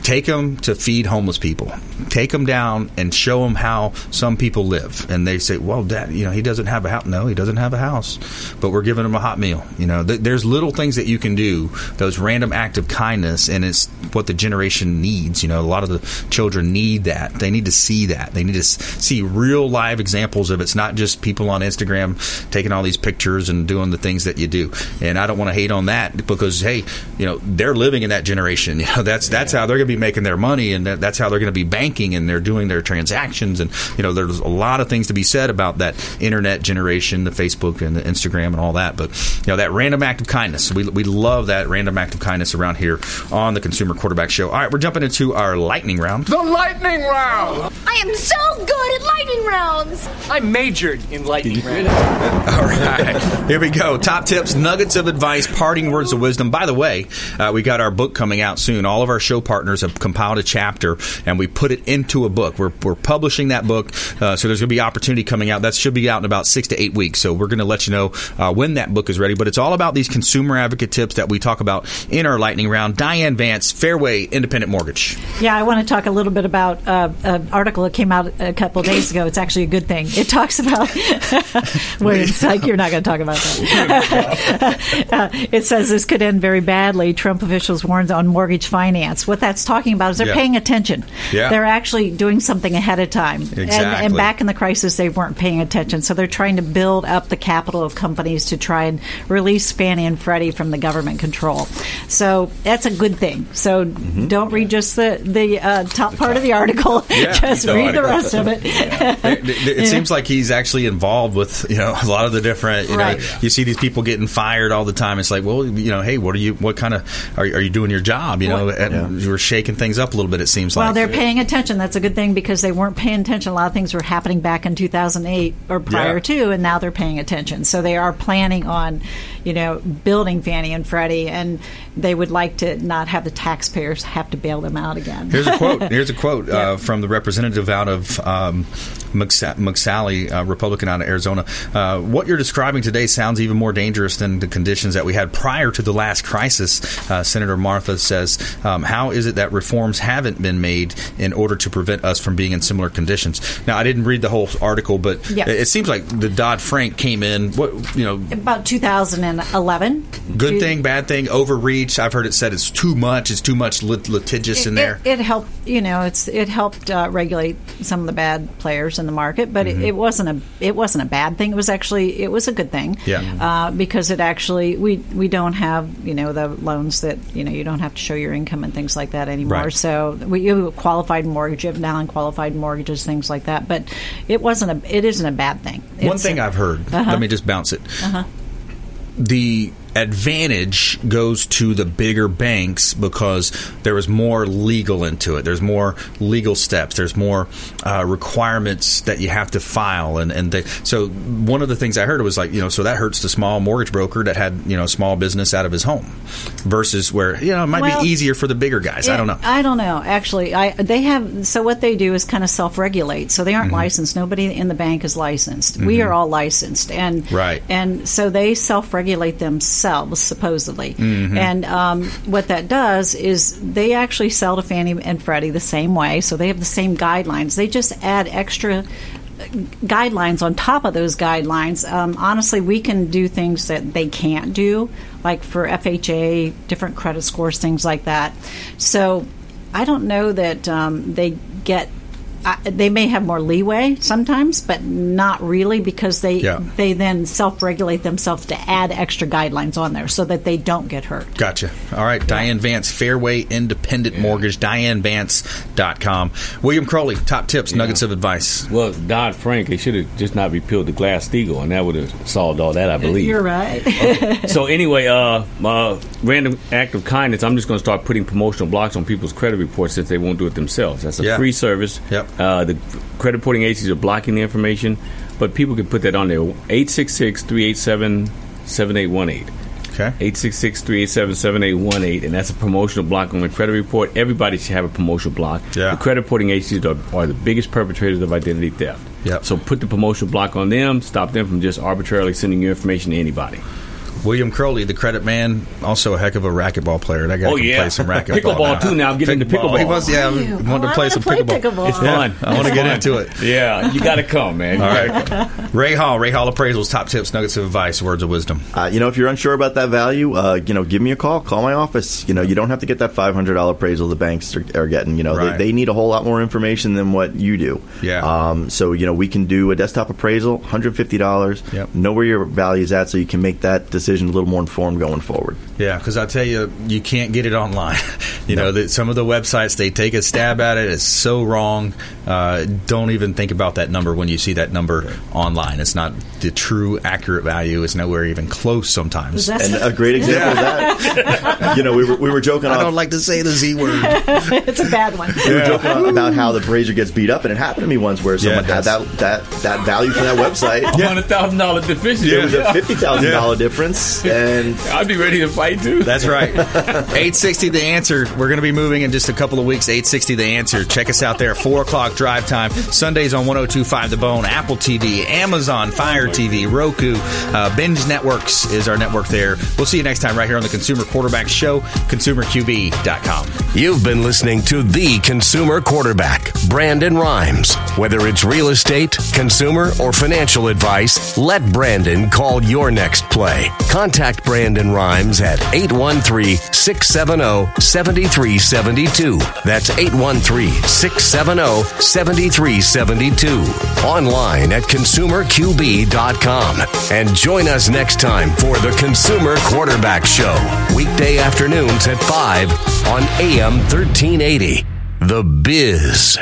Take them to feed homeless people. Take them down and show them how some people live. And they say, "Well, Dad, you know, he doesn't have a house." No, he doesn't have a house, but we're giving him a hot meal. You know, th- there's little things that you can do. Those random act of kindness, and it's what the generation needs. You know, a lot of the children need that. They need to see that. They need to s- see real live examples of it. It's not just people on Instagram taking all these pictures and doing the things that you do. And I don't want to hate on that because hey, you know, they're living in that generation. You know, that's that's how they're going to be be making their money, and that, that's how they're going to be banking, and they're doing their transactions, and you know, there's a lot of things to be said about that internet generation, the Facebook and the Instagram and all that. But you know, that random act of kindness, we we love that random act of kindness around here on the Consumer Quarterback Show. All right, we're jumping into our lightning round. The lightning round! I am so good at lightning rounds! I majored in lightning rounds. All right, here we go. Top tips, nuggets of advice, parting words of wisdom. By the way, uh, we got our book coming out soon. All of our show partners have compiled a chapter, and we put it into a book. We're, we're publishing that book, uh, so there's going to be opportunity coming out. That should be out in about six to eight weeks. So we're going to let you know uh, when that book is ready. But it's all about these consumer advocate tips that we talk about in our lightning round. Diane Vance, Fairway Independent Mortgage. Yeah, I want to talk a little bit about uh, an article that came out a couple days ago. It's actually a good thing. It talks about. Wait, it's like you're not going to talk about that. uh, it says this could end very badly. Trump officials warns on mortgage finance. What that's talking about is they're Yeah. paying attention. Yeah. They're actually doing something ahead of time. And, Exactly. and back in the crisis, they weren't paying attention. So they're trying to build up the capital of companies to try and release Fannie and Freddie from the government control. So that's a good thing. So don't read just the the uh, top part of the article. Yeah, just the read the rest of it. it, it- it seems like he's actually involved with you know a lot of the different you Right. know you see these people getting fired all the time it's like well you know hey what are you what kind of are, are you doing your job you know What- and you were shaking things up a little bit it seems like. Well, like they're paying attention. That's a good thing because they weren't paying attention. A lot of things were happening back in 2008 or prior Yeah. to, and now they're paying attention. So they are planning on, you know, building Fannie and Freddie, and they would like to not have the taxpayers have to bail them out again. Here's a quote. Here's a quote Yeah. uh, from the representative out of um, McSally, uh, Republican out of Arizona. Uh, what you're describing today sounds even more dangerous than the conditions that we had prior to the last crisis. Uh, Senator Martha says, um, "How is it that reforms haven't been made in order to prevent us from being in similar conditions?" Now, I didn't read the whole article, but Yeah. it, it seems like the Dodd Frank came in. What you know, About 2011. good thing, bad thing, overreach. I've heard it said it's too much. It's too much lit- litigious in there. It, it helped, you know, it's it helped uh, regulate some of the bad players in the market, but Mhm. it, it wasn't a it wasn't a bad thing. It was actually it was a good thing. Yeah. Uh, because it actually we we don't have you know the loans that you know you don't have to show your income and things like that anymore. Right. So we you have a qualified mortgage, you have non-qualified mortgages, things like that. But it wasn't a it isn't a bad thing. One It's- thing I've heard, Uh-huh. let me just bounce it. Uh-huh. The advantage goes to the bigger banks because there is more legal into it. There's more legal steps. There's more uh, requirements that you have to file, and and they, so one of the things I heard was like you know so that hurts the small mortgage broker that had you know small business out of his home, versus where you know it might Well, be easier for the bigger guys. I don't know. I don't know. Actually, I they have so what they do is kind of self-regulate. So they aren't Mhm. licensed. Nobody in the bank is licensed. We Mhm. are all licensed, and Right. and so they self-regulate themselves supposedly. Mhm. And um, what that does is they actually sell to Fannie and Freddie the same way. So they have the same guidelines. They just add extra guidelines on top of those guidelines. Um, honestly, we can do things that they can't do, like for FHA, different credit scores, things like that. So I don't know that um, they get. I they may have more leeway sometimes, but not really because they Yeah. they then self regulate themselves to add extra guidelines on there so that they don't get hurt. Gotcha. All right, Diane Vance, Fairway Independent Mortgage, DianeVance.com. William Crowley, top tips, nuggets of advice. Well, Dodd Frank, they should have just not repealed the Glass Steagall, and that would have solved all that, I believe. You're right. so anyway, uh, uh, random act of kindness. I'm just going to start putting promotional blocks on people's credit reports since they won't do it themselves. That's a Yeah. free service. Yep. Uh, the credit reporting agencies are blocking the information, but people can put that on there. 866-387-7818. Okay. 866-387-7818, and that's a promotional block on the credit report. Everybody should have a promotional block. Yeah. The credit reporting agencies are, are the biggest perpetrators of identity theft. Yep. So put the promotional block on them. Stop them from just arbitrarily sending your information to anybody. William Crowley, the credit man, also a heck of a racquetball player. That guy Oh, can yeah. play some racquetball. Pickleball, now. too, now. I'm getting into pickleball. He wants, yeah, Ew. I wanted to play some play pickleball. pickleball. It's Yeah, fun. I want to get into it. Yeah, you got to come, man. All right. Ray Hall, Ray Hall Appraisals, top tips, nuggets of advice, words of wisdom. Uh, you know, if you're unsure about that value, uh, you know, give me a call. Call my office. You know, you don't have to get that $500 appraisal the banks are, are getting. You know, Right. they, they need a whole lot more information than what you do. Yeah. Um, so, you know, we can do a desktop appraisal, $150. Yep. Know where your value is at so you can make that decision decision a little more informed going forward. Yeah, because I tell you, you can't get it online. you know that some of the websites they take a stab at it. It's so wrong. Uh, don't even think about that number when you see that number online. It's not the true accurate value. It's nowhere even close sometimes. And a great example of that, you know, we were, we were joking. I off- don't like to say the z word. it's a bad one. We were joking about how the appraiser gets beat up, and it happened to me once where someone Yeah, had that, that that value from that website. hundred thousand dollar deficiency. It was a fifty thousand dollar difference, and I'd be ready to fight too. That's right. 860 The Answer. We're going to be moving in just a couple of weeks. 860 The Answer. Check us out there. 4 o'clock drive time. Sundays on 1025 The Bone, Apple TV, Amazon, Fire TV, Roku, uh, Binge Networks is our network there. We'll see you next time right here on the Consumer Quarterback Show, consumerqb.com. You've been listening to The Consumer Quarterback, Brandon Rhymes. Whether it's real estate, consumer, or financial advice, let Brandon call your next play. Contact Brandon Rhymes at 813 670 7372. That's 813 670 7372. Online at consumerqb.com. And join us next time for the Consumer Quarterback Show. Weekday afternoons at 5 on AM 1380. The Biz.